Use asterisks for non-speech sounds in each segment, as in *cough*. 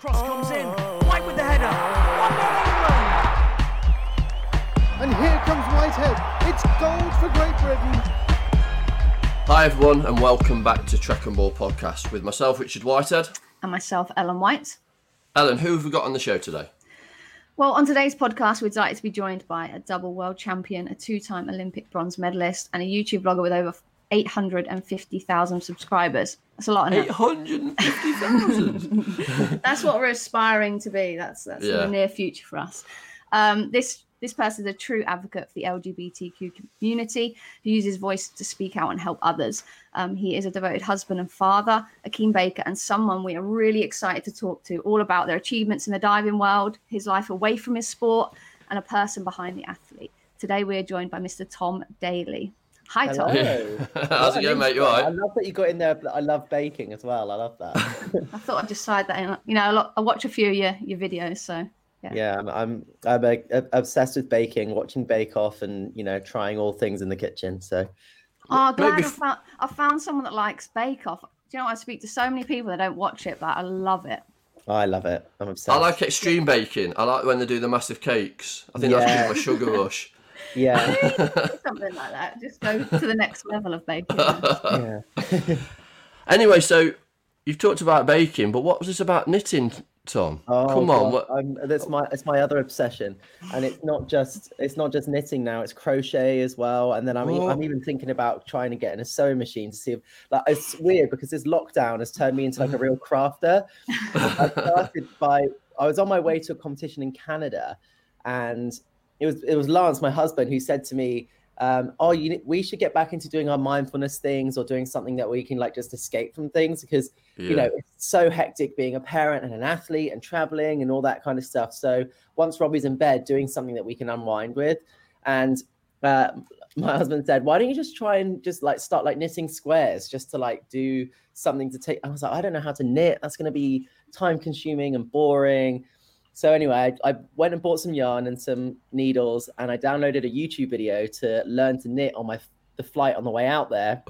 Cross comes in. White with the header. 1 And here comes Whitehead. It's gold for Great Britain. Hi everyone, and welcome back to Track and Ball podcast with myself, Richard Whitehead. and myself, Ellen White. Ellen, who have we got on the show today? Well, on today's podcast, we're delighted to be joined by a double world champion, a two time Olympic bronze medalist, and a YouTube blogger with over 850,000 subscribers. That's a lot, isn't Eight it? hundred and fifty thousand. *laughs* That's what we're aspiring to be. That's that's Yeah. the near future for us. Um, this this person is a true advocate for the LGBTQ community who uses voice to speak out and help others. Um, he is a devoted husband and father, a keen baker, and someone we are really excited to talk to all about their achievements in the diving world, his life away from his sport, and a person behind the athlete. Today we are joined by Mr. Tom Daley. Hi, Tom. Hello. How's it going, mate? You I love that you got in there. I love baking as well. I love that. *laughs* *laughs* I thought I'd just slide that in. You know, a lot, I watch a few of your, your videos, so yeah, yeah, I'm I'm, I'm a, a- obsessed with baking, watching Bake Off, and you know, trying all things in the kitchen. So Oh, glad Maybe I f- found I found someone that likes Bake Off. Do you know what? I speak to so many people that don't watch it, but I love it. Oh, I love it. I'm obsessed. I like extreme baking. I like when they do the massive cakes. I think Yeah. that's my sugar rush. *laughs* Yeah, *laughs* Something like that. Just go to the next level of baking. yeah. *laughs* Anyway, so you've talked about baking, but what was this about knitting, Tom? Oh, Come on, God, what? I'm, that's my it's my other obsession, and it's not just it's not just knitting now. It's crochet as well, and then I'm What? I'm oh. even thinking about trying to get in a sewing machine to see if like it's weird because this lockdown has turned me into like a real *laughs* crafter. I started by I was on my way to a competition in Canada, and it was it was Lance, my husband, who said to me, um, "Oh, you, we should get back into doing our mindfulness things or doing something that we can like just escape from things because you know it's so hectic being a parent and an athlete and traveling and all that kind of stuff. So once Robbie's in bed, doing something that we can unwind with, and uh, my husband said, "Why don't you just try and just like start like knitting squares, just to like do something to take?" I was like, "I don't know how to knit. That's going to be time consuming and boring." So anyway, I, I went and bought some yarn and some needles, and I downloaded a YouTube video to learn to knit on my the flight on the way out there.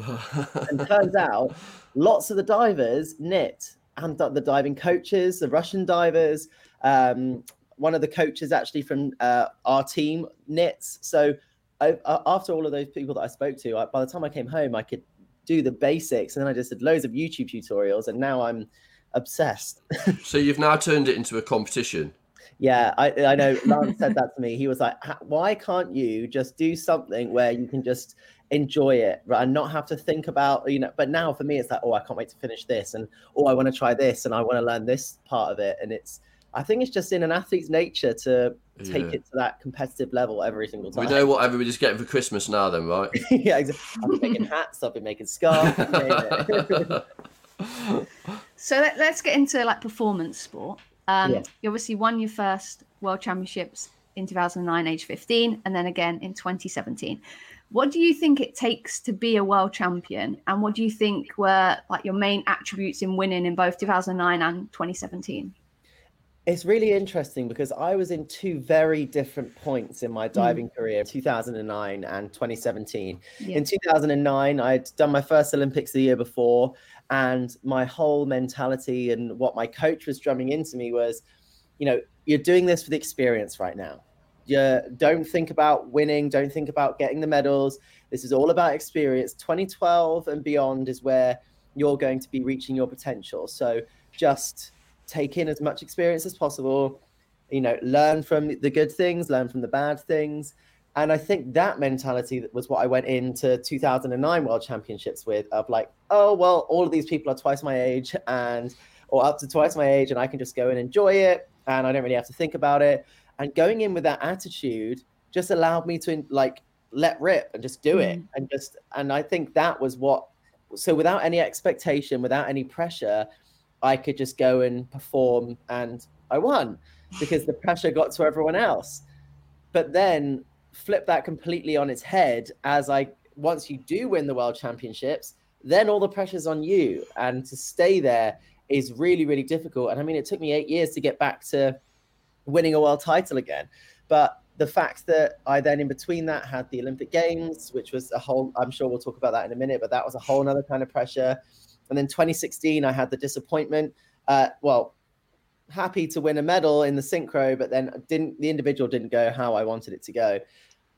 And *laughs* turns out, lots of the divers knit, and the, diving coaches, the Russian divers. Um, one of the coaches actually from uh, our team knits. So I, uh, after all of those people that I spoke to, I, by the time I came home, I could do the basics, and then I just did loads of YouTube tutorials, and now I'm obsessed. so you've now turned it into a competition. Yeah, I, I know. Lance said that to me. He was like, "Why can't you just do something where you can just enjoy it, right, and not have to think about, you know?" But now for me, it's like, "Oh, I can't wait to finish this," and "Oh, I want to try this," and "I want to learn this part of it." And it's, I think it's just in an athlete's nature to take Yeah. it to that competitive level every single time. We know what everybody's getting for Christmas now, then, right? *laughs* yeah, exactly. I've been making hats. I've been making scarves. *laughs* you name it. So let, let's get into like performance sport. Um, Yeah. You obviously won your first World Championships in 2009, age 15, and then again in 2017. What do you think it takes to be a world champion, and what do you think were like your main attributes in winning in both 2009 and 2017? It's really interesting because I was in two very different points in my diving career, 2009 and 2017. Yeah. In 2009, I'd done my first Olympics the year before, and my whole mentality and what my coach was drumming into me was, you know, you're doing this for the experience right now. You don't think about winning, don't think about getting the medals. This is all about experience. 2012 and beyond is where you're going to be reaching your potential. So just take in as much experience as possible you know learn from the good things learn from the bad things and i think that mentality was what i went into 2009 world championships with of like oh well all of these people are twice my age and or up to twice my age and i can just go and enjoy it and i don't really have to think about it and going in with that attitude just allowed me to like let rip and just do it mm. and just and i think that was what so without any expectation without any pressure I could just go and perform and I won because the pressure got to everyone else. But then flip that completely on its head as I once you do win the world championships, then all the pressure's on you. And to stay there is really, really difficult. And I mean, it took me eight years to get back to winning a world title again. But the fact that I then in between that had the Olympic Games, which was a whole I'm sure we'll talk about that in a minute, but that was a whole other kind of pressure. And then 2016, I had the disappointment. Uh, well, happy to win a medal in the synchro, but then didn't the individual didn't go how I wanted it to go.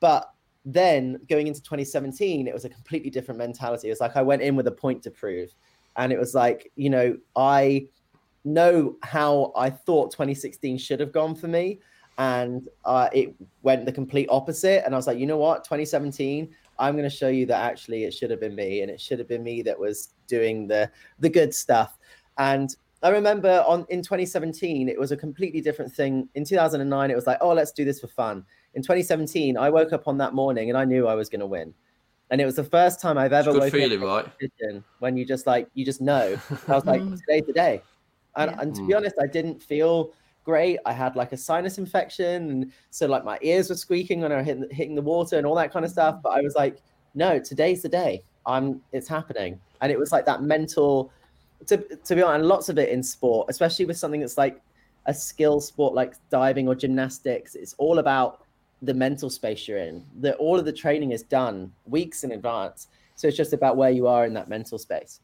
But then going into 2017, it was a completely different mentality. It was like I went in with a point to prove. And it was like, you know, I know how I thought 2016 should have gone for me. And uh, it went the complete opposite. And I was like, you know what? 2017, I'm going to show you that actually it should have been me. And it should have been me that was doing the, the good stuff. And I remember on in 2017, it was a completely different thing. In 2009, it was like, oh, let's do this for fun. In 2017, I woke up on that morning and I knew I was going to win. And it was the first time I've ever woken feeling, up right? when you just like you just know. *laughs* I was like, today's the day. And, yeah. and to be honest, I didn't feel great. I had like a sinus infection, and so like my ears were squeaking when I was hitting, hitting the water and all that kind of stuff. But I was like, no, today's the day. I'm. It's happening, and it was like that mental to, to be honest, lots of it in sport, especially with something that's like a skill sport like diving or gymnastics, it's all about the mental space you're in. That all of the training is done weeks in advance. So it's just about where you are in that mental space.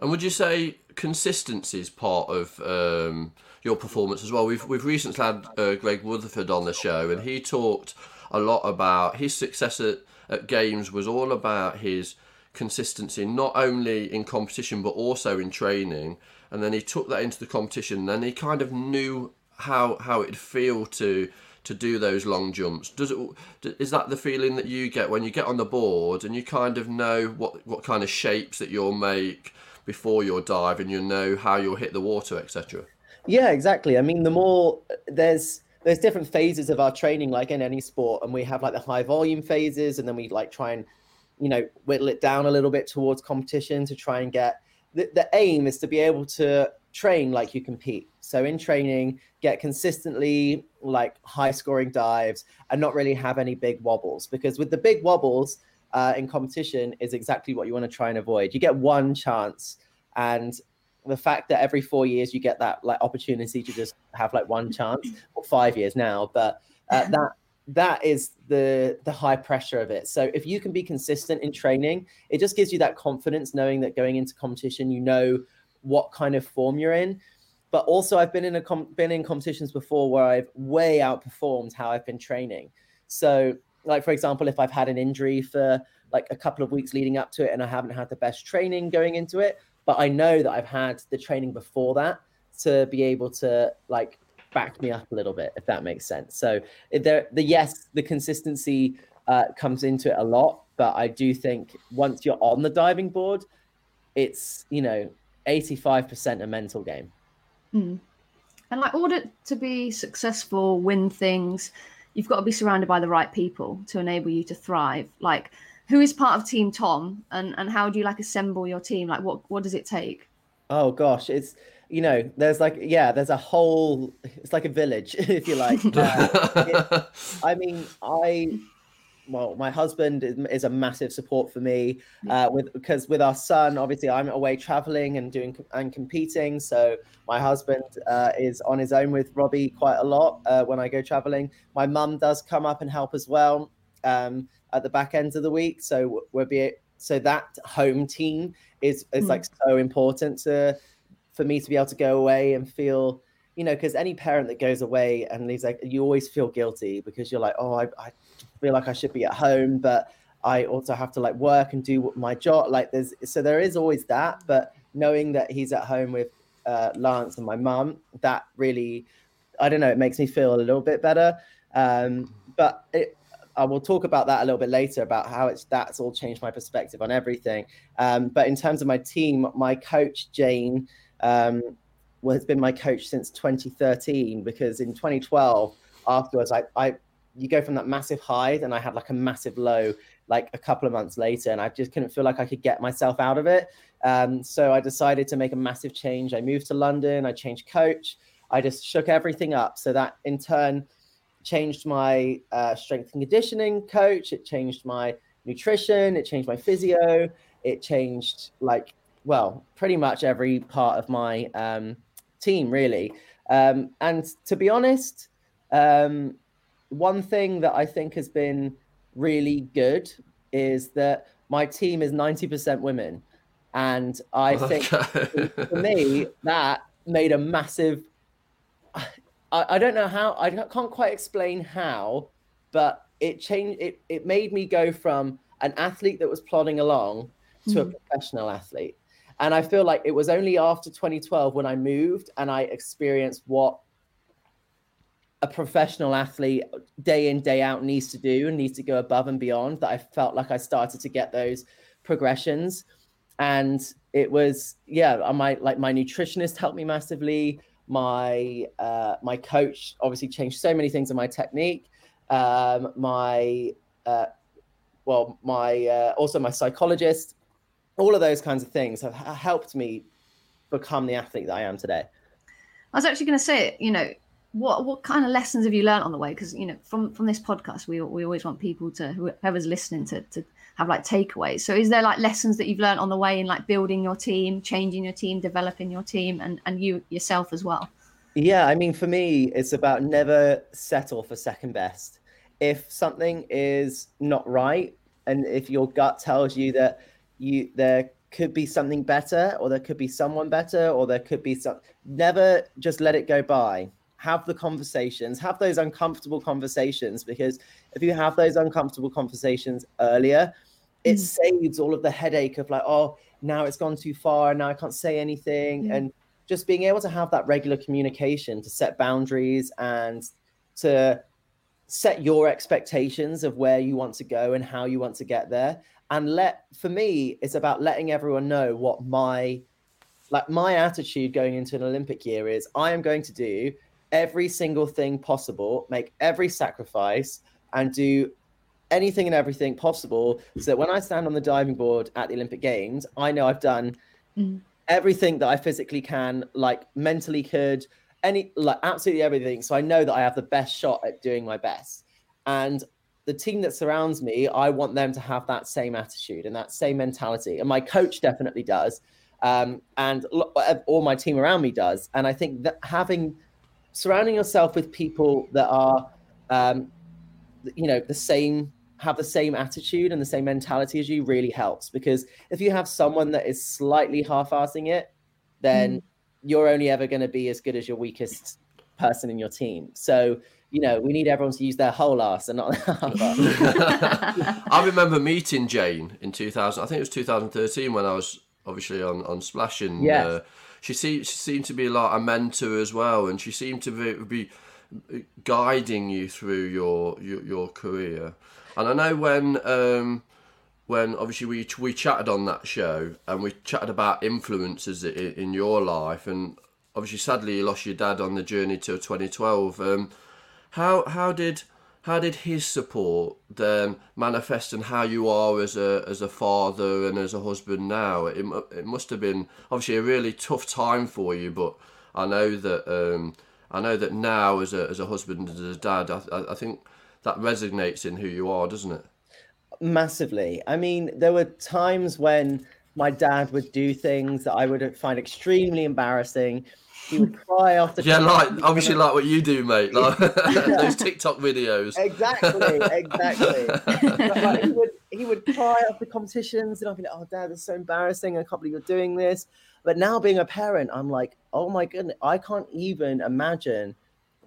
And would you say consistency is part of um, your performance as well? We've we've recently had uh, Greg Rutherford on the show, and he talked a lot about his success at, at games was all about his consistency, not only in competition but also in training. And then he took that into the competition. And then he kind of knew how how it'd feel to to do those long jumps. Does it is that the feeling that you get when you get on the board and you kind of know what what kind of shapes that you'll make before your dive and you know how you'll hit the water, etc. Yeah, exactly. I mean, the more there's there's different phases of our training, like in any sport, and we have like the high volume phases, and then we like try and you know whittle it down a little bit towards competition to try and get the, the aim is to be able to train like you compete. So in training get consistently like high scoring dives and not really have any big wobbles because with the big wobbles uh, in competition is exactly what you want to try and avoid. You get one chance and the fact that every four years you get that like opportunity to just have like one chance or five years now but uh, *laughs* that that is the the high pressure of it. So if you can be consistent in training, it just gives you that confidence knowing that going into competition, you know what kind of form you're in. But also, I've been in a com- been in competitions before where I've way outperformed how I've been training. So, like for example, if I've had an injury for like a couple of weeks leading up to it, and I haven't had the best training going into it, but I know that I've had the training before that to be able to like backed me up a little bit, if that makes sense. So there, the yes, the consistency uh, comes into it a lot, but I do think once you're on the diving board, it's you know 85% a mental game. Mm. And like order to be successful, win things, you've got to be surrounded by the right people to enable you to thrive. Like who is part of Team Tom, and and how do you like assemble your team? Like what what does it take? Oh gosh, it's you know, there's like, yeah, there's a whole, it's like a village, *laughs* if you like. *laughs* Uh, I mean, I, well, my husband is, is a massive support for me uh, with because with our son, obviously, I'm away traveling and doing and competing. So my husband uh, is on his own with Robbie quite a lot uh, when I go traveling. My mum does come up and help as well um, at the back end of the week. So we'll be so that home team is is mm. like so important to for me to be able to go away and feel, you know, because any parent that goes away and leaves, like, you always feel guilty because you're like, oh, I, I feel like I should be at home, but I also have to like work and do my job. Like, there's so there is always that, but knowing that he's at home with uh, Lance and my mum, that really, I don't know, it makes me feel a little bit better. Um, but it, I will talk about that a little bit later about how it's that's all changed my perspective on everything. Um, but in terms of my team, my coach Jane um, has been my coach since 2013 because in 2012 afterwards I, I you go from that massive high and I had like a massive low like a couple of months later and I just couldn't feel like I could get myself out of it. Um, so I decided to make a massive change. I moved to London, I changed coach, I just shook everything up. So that in turn changed my uh, strength and conditioning coach, it changed my nutrition, it changed my physio, it changed like well, pretty much every part of my um, team, really. Um, and to be honest, um, one thing that I think has been really good is that my team is 90% women. And I think for me, that made a massive I, I don't know how I can't quite explain how, but it changed. It it made me go from an athlete that was plodding along to a professional athlete. And I feel like it was only after 2012 when I moved and I experienced what a professional athlete day in day out needs to do and needs to go above and beyond that I felt like I started to get those progressions. And it was yeah my like my nutritionist helped me massively. My uh my coach obviously changed so many things in my technique. Um my uh well my uh, also my psychologist all of those kinds of things have helped me become the athlete that I am today. I was actually going to say, you know, what what kind of lessons have you learned on the way? Because you know, from from this podcast, we we always want people to whoever's listening to to have like takeaways. So, is there like lessons that you've learned on the way in like building your team, changing your team, developing your team, and and you yourself as well? Yeah, I mean, for me, it's about never settle for second best. If something is not right, and if your gut tells you that you there could be something better or there could be someone better or there could be some never just let it go by have the conversations have those uncomfortable conversations because if you have those uncomfortable conversations earlier it mm. saves all of the headache of like oh now it's gone too far now i can't say anything mm. and just being able to have that regular communication to set boundaries and to set your expectations of where you want to go and how you want to get there and let for me it's about letting everyone know what my like my attitude going into an olympic year is. I am going to do every single thing possible make every sacrifice and do anything and everything possible so that when i stand on the diving board at the olympic games i know i've done mm. everything that i physically can like mentally could any like absolutely everything. So i know that i have the best shot at doing my best. And the team that surrounds me, I want them to have that same attitude and that same mentality. And my coach definitely does. Um, and all my team around me does. And I think that having surrounding yourself with people that are, um, you know, the same, have the same attitude and the same mentality as you really helps. Because if you have someone that is slightly half-assing it, then mm. you're only ever going to be as good as your weakest person in your team. So you know, we need everyone to use their whole ass and not half *laughs* I remember meeting Jane in 2000. I think it was 2013 when I was obviously on on Splash, and yes. uh, she seemed she seemed to be like a mentor as well, and she seemed to be, be guiding you through your, your your, career. And I know when. Um, when obviously we we chatted on that show and we chatted about influences in, in your life and obviously sadly you lost your dad on the journey to 2012 um, how how did how did his support then manifest in how you are as a as a father and as a husband now? It, it must have been obviously a really tough time for you, but I know that um, I know that now as a as a husband and as a dad, I, I think that resonates in who you are, doesn't it? Massively. I mean, there were times when my dad would do things that I would find extremely embarrassing he would cry after. yeah, like obviously like what you do, mate. Like *laughs* *laughs* those TikTok videos. Exactly, exactly. *laughs* like, he would he would cry after competitions, and I'd be like, "Oh, Dad, it's so embarrassing. I can't believe you're doing this." But now being a parent, I'm like, "Oh my goodness, I can't even imagine."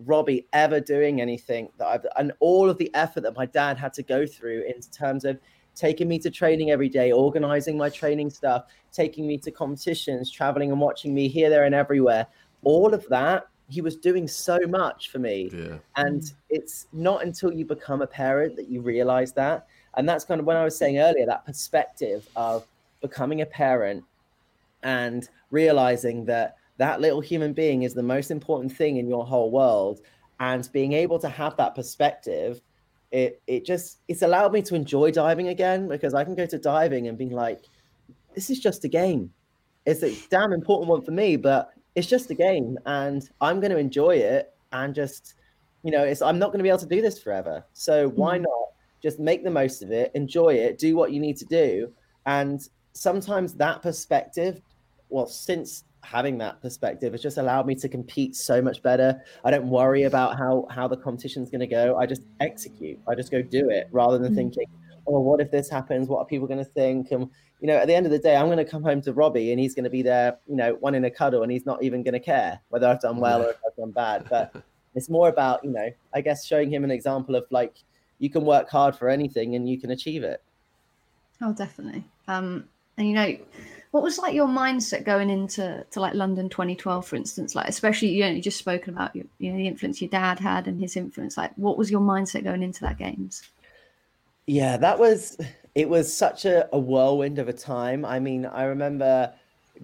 Robbie ever doing anything that I've and all of the effort that my dad had to go through in terms of taking me to training every day, organizing my training stuff, taking me to competitions, traveling and watching me here, there, and everywhere all of that he was doing so much for me. Yeah. and it's not until you become a parent that you realize that. And that's kind of when i was saying earlier that perspective of becoming a parent and realizing that that little human being is the most important thing in your whole world and being able to have that perspective it it just it's allowed me to enjoy diving again because i can go to diving and be like this is just a game. It's a damn important one for me but it's just a game and I'm going to enjoy it and just, you know, it's, I'm not going to be able to do this forever. So why mm. not just make the most of it, enjoy it, do what you need to do. And sometimes that perspective, well, since having that perspective has just allowed me to compete so much better. I don't worry about how how the competition's going to go. I just execute. I just go do it rather than mm. thinking, oh, what if this happens? What are people going to think? And you know, at the end of the day, I'm going to come home to Robbie, and he's going to be there, you know, one in a cuddle, and he's not even going to care whether I've done well or if I've done bad. But *laughs* it's more about, you know, I guess showing him an example of like you can work hard for anything and you can achieve it. Oh, definitely. Um, and you know, what was like your mindset going into to like London 2012, for instance? Like, especially you know, you just spoken about you, you know the influence your dad had and his influence. Like, what was your mindset going into that games? Yeah, that was it. Was such a, a whirlwind of a time. I mean, I remember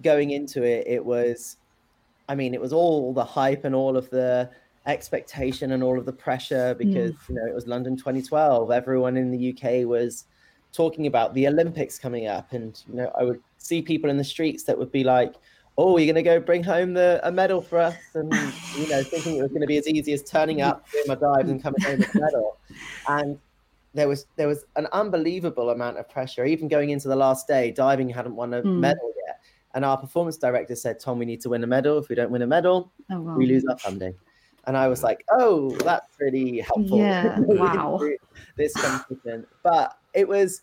going into it. It was, I mean, it was all the hype and all of the expectation and all of the pressure because mm. you know it was London 2012. Everyone in the UK was talking about the Olympics coming up, and you know I would see people in the streets that would be like, "Oh, you're going to go bring home the a medal for us," and you know thinking it was going to be as easy as turning up, doing my dives, and coming home with a medal. And there was there was an unbelievable amount of pressure. Even going into the last day, diving hadn't won a mm. medal yet, and our performance director said, "Tom, we need to win a medal. If we don't win a medal, oh, wow. we lose our funding." And I was like, "Oh, that's really helpful." Yeah, *laughs* wow. this competition, but it was.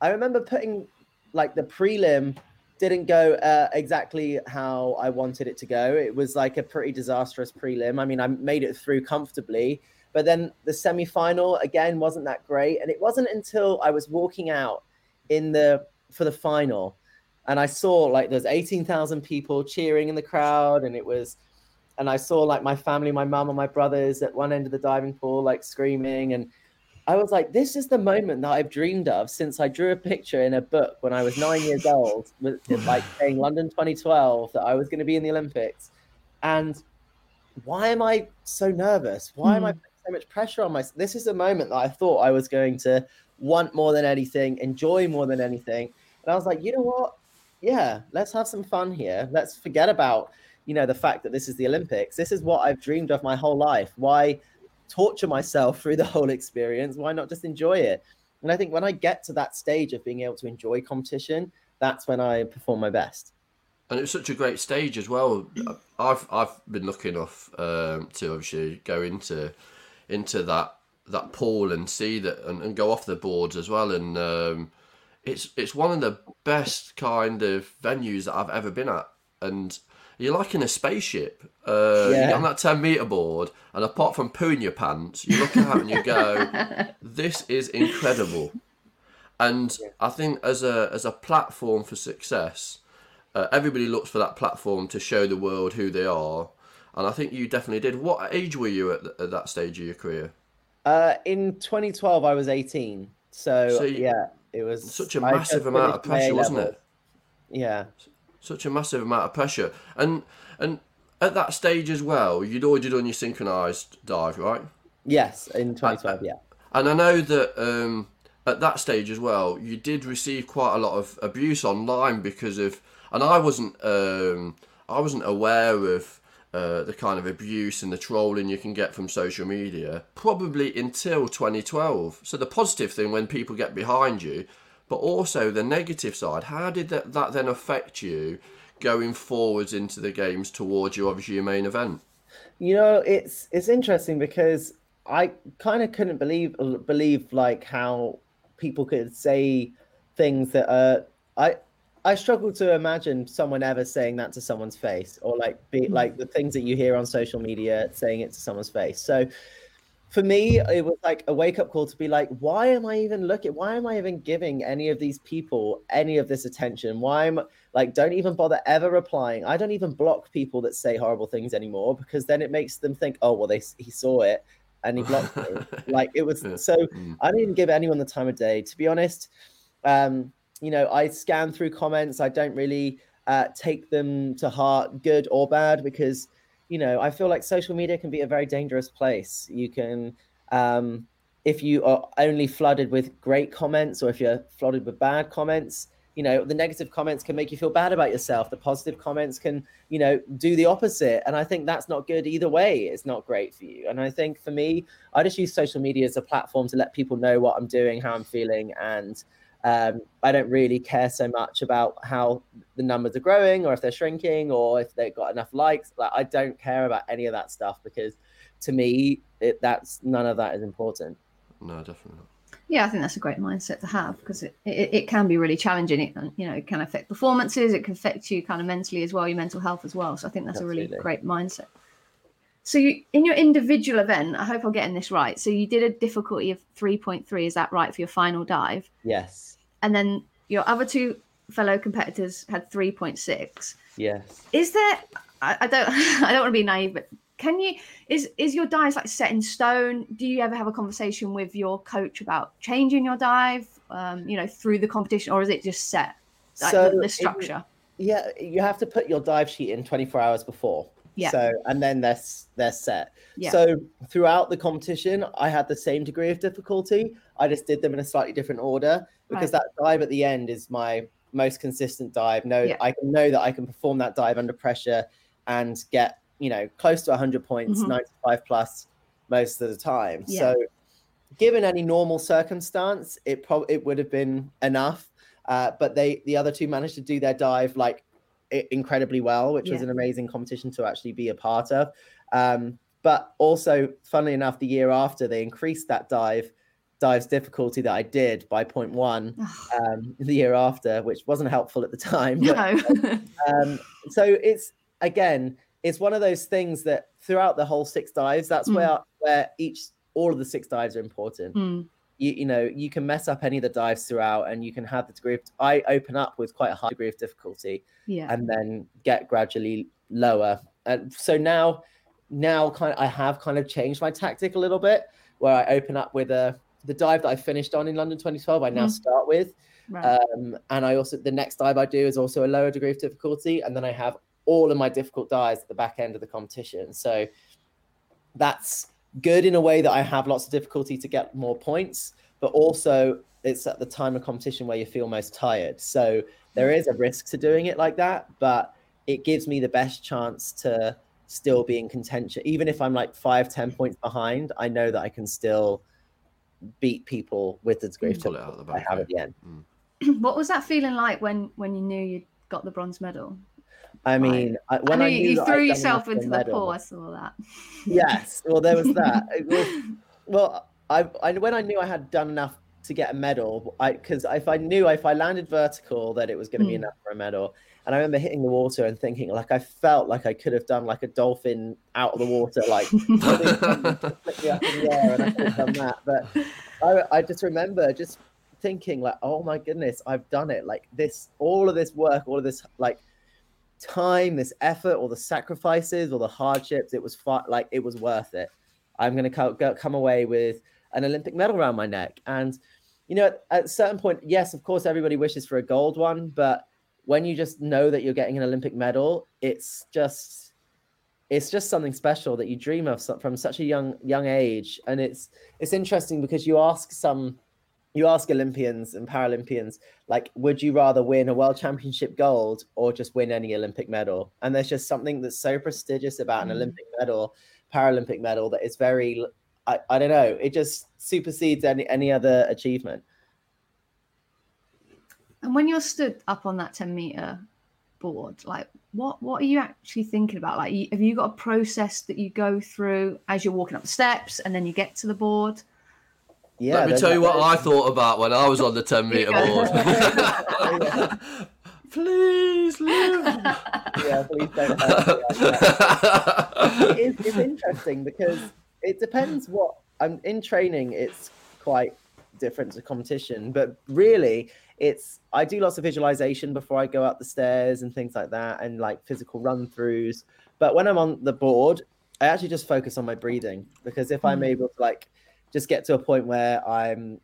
I remember putting like the prelim didn't go uh, exactly how I wanted it to go. It was like a pretty disastrous prelim. I mean, I made it through comfortably, but then the semi final again wasn't that great. And it wasn't until I was walking out in the for the final and I saw like there's 18,000 people cheering in the crowd and it was and I saw like my family, my mum and my brothers at one end of the diving pool like screaming and I was like, this is the moment that I've dreamed of since I drew a picture in a book when I was nine years old, with, like saying London 2012 that I was going to be in the Olympics. And why am I so nervous? Why mm. am I hmm. So much pressure on myself? This is a moment that I thought I was going to want more than anything, enjoy more than anything. And I was like, you know what? Yeah, let's have some fun here. Let's forget about, you know, the fact that this is the Olympics. This is what I've dreamed of my whole life. Why? torture myself *laughs* through the whole experience. Why not just enjoy it? And I think when I get to that stage of being able to enjoy competition, that's when I perform my best. And it's such a great stage as well. I've I've been lucky enough um, to obviously go into into that that pool and see that and, and go off the boards as well. And um, it's it's one of the best kind of venues that I've ever been at. And you're like in a spaceship. Uh, yeah. You're on that 10 meter board, and apart from pooing your pants, you look out and you go, *laughs* "This is incredible." And I think as a as a platform for success, uh, everybody looks for that platform to show the world who they are. And I think you definitely did. What age were you at, at that stage of your career? Uh, in 2012, I was 18. So, so you, yeah, it was such a massive amount of pressure, wasn't it? Yeah such a massive amount of pressure. And and at that stage as well, you'd already done your synchronized dive, right? Yes, in 2012, yeah. And I know that um, at that stage as well, you did receive quite a lot of abuse online because of, and I wasn't, um, I wasn't aware of uh, the kind of abuse and the trolling you can get from social media probably until 2012. So the positive thing when people get behind you but also the negative side. How did that, that then affect you going forwards into the games towards your obviously your main event? You know, it's it's interesting because I kind of couldn't believe believe like how people could say things that uh I I struggle to imagine someone ever saying that to someone's face or like be like the things that you hear on social media saying it to someone's face. So for me, it was like a wake up call to be like, why am I even looking? Why am I even giving any of these people any of this attention? Why am like, don't even bother ever replying. I don't even block people that say horrible things anymore because then it makes them think, oh, well, they he saw it and he blocked me. *laughs* like it was so. Mm. I didn't even give anyone the time of day. To be honest, um, you know, I scan through comments. I don't really uh, take them to heart, good or bad, because you know, I feel like social media can be a very dangerous place. You can, um, if you are only flooded with great comments or if you're flooded with bad comments, you know, the negative comments can make you feel bad about yourself. The positive comments can, you know, do the opposite. And I think that's not good either way. It's not great for you. And I think for me, I just use social media as a platform to let people know what I'm doing, how I'm feeling, and um, I don't really care so much about how the numbers are growing or if they're shrinking or if they've got enough likes. Like I don't care about any of that stuff because to me, it, that's none of that is important. No, definitely not. Yeah, I think that's a great mindset to have because it, it, it can be really challenging. It you know it can affect performances. It can affect you kind of mentally as well, your mental health as well. So I think that's a really great mindset. So you, in your individual event, I hope I'm getting this right. So you did a difficulty of 3.3. Is that right for your final dive? Yes. And then your other two fellow competitors had 3.6. Yes. Is there? I, I don't. *laughs* I don't want to be naive, but can you? Is is your dive like set in stone? Do you ever have a conversation with your coach about changing your dive? Um, you know, through the competition, or is it just set? Like So the, the it- structure. Yeah, you have to put your dive sheet in 24 hours before. Yeah. So and then they're they're set. Yeah. So throughout the competition, I had the same degree of difficulty. I just did them in a slightly different order because Right. that dive at the end is my most consistent dive. Know Yeah. I can know that I can perform that dive under pressure and get you know close to 100 points, Mhm. 95 plus most of the time. Yeah. So given any normal circumstance, it probably it would have been enough. Uh, but they the other two managed to do their dive like incredibly well, which was an amazing competition to actually be a part of. Um, but also, funnily enough, the year after they increased that dive dive's difficulty that I did by one um, the year after, which wasn't helpful at the time. But, no. um, so it's again, it's one of those things that throughout the whole six dives, that's Mm. where where each all of the six dives are important Hmm. you, you know you can mess up any of the dives throughout and you can have the degree of i open up with quite a high degree of difficulty Yeah. and then get gradually lower and so now now kind of, i have kind of changed my tactic a little bit where i open up with a the dive that i finished on in london 2012 i now Mm. start with Right. um, and i also the next dive i do is also a lower degree of difficulty and then i have all of my difficult dives at the back end of the competition so that's good in a way that I have lots of difficulty to get more points, but also it's at the time of competition where you feel most tired. So there is a risk to doing it like that, but it gives me the best chance to still be in contention. Even if I'm like five, ten points behind, I know that I can still beat people with its degree of Pull it out of difficulty the I have bag, at the end. *clears throat* what was that feeling like when when you knew you got the bronze medal? I mean, I, I when know I, you, knew you that I'd threw yourself enough for a into the medal- pool. I saw that. yes well there was that *laughs* was- well I, I when i knew i had done enough to get a medal i because if i knew if i landed vertical that it was going to be Hmm. enough for a medal and i remember hitting the water and thinking like i felt like i could have done like a dolphin out of the water like *laughs* flick me up in the air and i could have done that but I, I just remember just thinking like oh my goodness i've done it like this all of this work all of this like time, this effort, all the sacrifices, all the hardships, it was like it was worth it. I'm going to co- come away with an Olympic medal around my neck. And, you know, at, at a certain point, yes, of course, everybody wishes for a gold one, but when you just know that you're getting an Olympic medal, it's just, it's just something special that you dream of from such a young, young age. And it's, it's interesting because you ask some, you ask Olympians and Paralympians, like, would you rather win a world championship gold or just win any Olympic medal? And there's just something that's so prestigious about an Mm. Olympic medal, Paralympic medal, that is very, I, I don't know, it just supersedes any, any other achievement. And when you're stood up on that 10 meter board, like what what are you actually thinking about? Like, have you got a process that you go through as you're walking up the steps and then you get to the board? Yeah. Let me tell you that- what I thought about when I was on the 10 *laughs* meter board. *laughs* Please live. Yeah, please don't *laughs* hurt me it is, it's interesting because it depends what I'm in training. It's quite different to competition, but really, it's I do lots of visualization before I go up the stairs and things like that, and like physical run throughs. But when I'm on the board, I actually just focus on my breathing because if I'm Mm. able to like just get to a point where I'm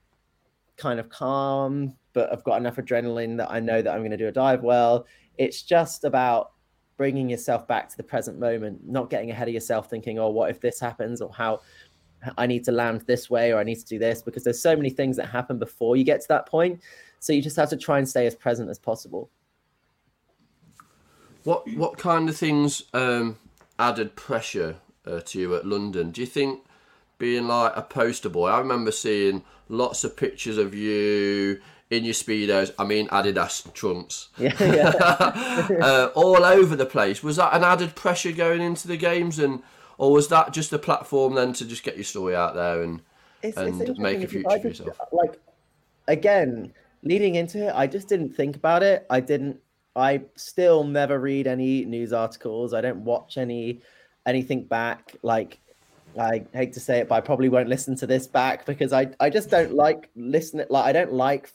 kind of calm, but I've got enough adrenaline that I know that I'm going to do a dive well. It's just about bringing yourself back to the present moment, not getting ahead of yourself, thinking, "Oh, what if this happens?" or "How I need to land this way," or "I need to do this," because there's so many things that happen before you get to that point. So you just have to try and stay as present as possible. What what kind of things um, added pressure uh, to you at London? Do you think being like a poster boy? I remember seeing lots of pictures of you in your speedos. I mean Adidas trunks, *laughs* Yeah, yeah. *laughs* uh, all over the place. Was that an added pressure going into the games, and or was that just a platform then to just get your story out there and it's, and it's make a future for yourself. Like again, leading into it, I just didn't think about it. I didn't. I still never read any news articles. I don't watch any anything back. Like I hate to say it, but I probably won't listen to this back because I I just don't like listening. Like I don't like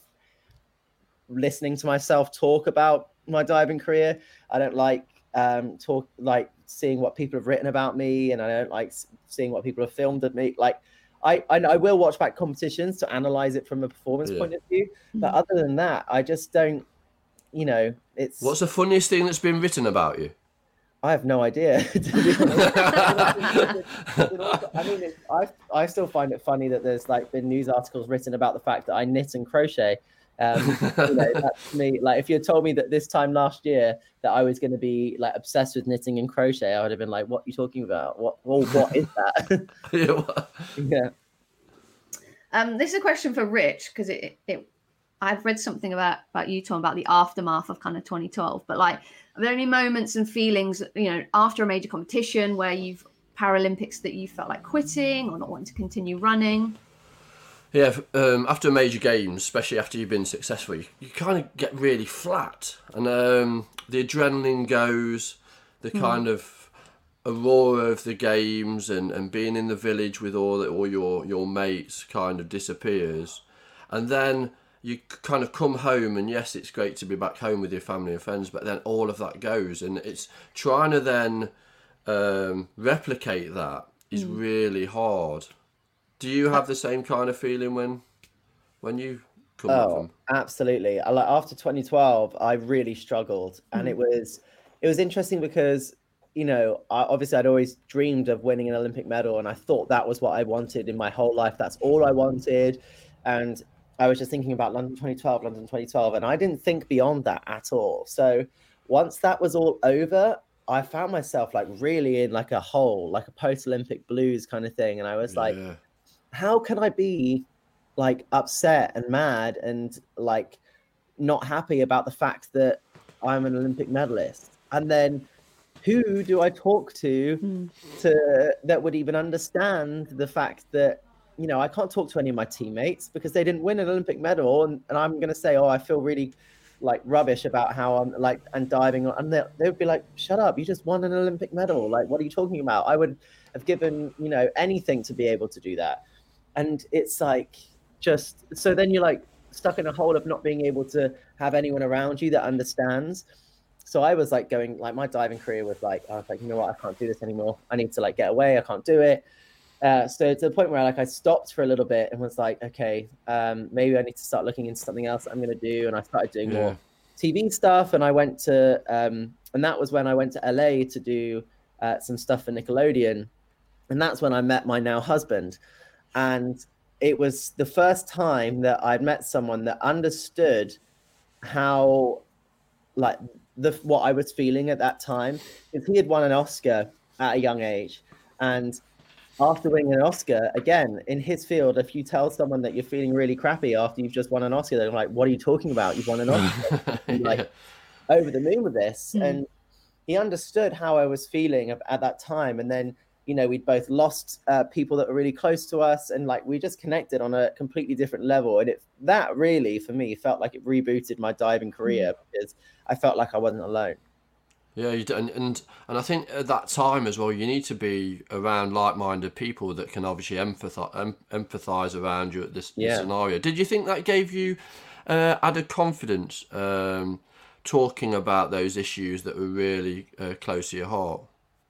listening to myself talk about my diving career. I don't like um talk like seeing what people have written about me, and I don't like seeing what people have filmed of me. Like I I, I will watch back competitions to analyze it from a performance Yeah. point of view, but mm-hmm. other than that, I just don't. You know, it's What's the funniest thing that's been written about you? I have no idea. *laughs* to be honest. *laughs* I mean, it's, I I still find it funny that there's like been news articles written about the fact that I knit and crochet. Um, *laughs* you know, that's me. Like, if you had told me that this time last year that I was going to be like obsessed with knitting and crochet, I would have been like, "What are you talking about? What? Well, what is that?" *laughs* *laughs* Yeah. Um, this is a question for Rich because it, it I've read something about about you Tom about the aftermath of kind of 2012. But like, are there any moments and feelings you know after a major competition where you've Paralympics that you felt like quitting or not wanting to continue running? Yeah, um, after a major games, especially after you've been successful, you, you kind of get really flat, and um, the adrenaline goes, the kind of aurora of the games, and, and being in the village with all the, all your your mates kind of disappears, and then you kind of come home, and yes, it's great to be back home with your family and friends, but then all of that goes, and it's trying to then um, replicate that is really hard. Do you have the same kind of feeling when when you come Oh, from? absolutely. I, like after 2012, I really struggled, and it mm. was it was interesting because you know I, obviously I'd always dreamed of winning an Olympic medal, and I thought that was what I wanted in my whole life. That's all I wanted, and I was just thinking about London 2012, London 2012, and I didn't think beyond that at all. So once that was all over. I found myself like really in like a hole, like a post-Olympic blues kind of thing, and I was like, yeah. How can I be like upset and mad and like not happy about the fact that I'm an Olympic medalist? And then who do I talk to hmm. to that would even understand the fact that you know I can't talk to any of my teammates because they didn't win an Olympic medal and, and I'm gonna say, Oh, I feel really like rubbish about how I'm like and diving on and they, they would be like, Shut up, you just won an Olympic medal. Like what are you talking about? I would have given, you know, anything to be able to do that and it's like just so then you're like stuck in a hole of not being able to have anyone around you that understands. So i was like going like my diving career was like i was like you know what? I can't do this anymore. I need to like get away. I can't do it. Uh, so to the point where like i stopped for a little bit and was like okay um, maybe i need to start looking into something else that i'm going to do and i started doing Yeah. more tv stuff and i went to um, and that was when i went to la to do uh, some stuff for nickelodeon. And that's when i met my now husband and it was the first time that I'd met someone that understood how like the what I was feeling at that time. Because he had won an Oscar at a young age. And after winning an Oscar again in his field if you tell someone that you're feeling really crappy after you've just won an Oscar they're like what are you talking about? You've won an Oscar. *laughs* And, like over the moon with this. Mm. and he understood how i was feeling at, at that time. And then you know we'd both lost uh, people that were really close to us and like we just connected on a completely different level and it that really for me felt like it rebooted my diving career because i felt like i wasn't alone Yeah, you and, and and I think at that time as well, you need to be around like-minded people that can obviously empathize em, empathize around you at this, this scenario. Did you think that gave you uh, added confidence um, talking about those issues that were really uh, close to your heart?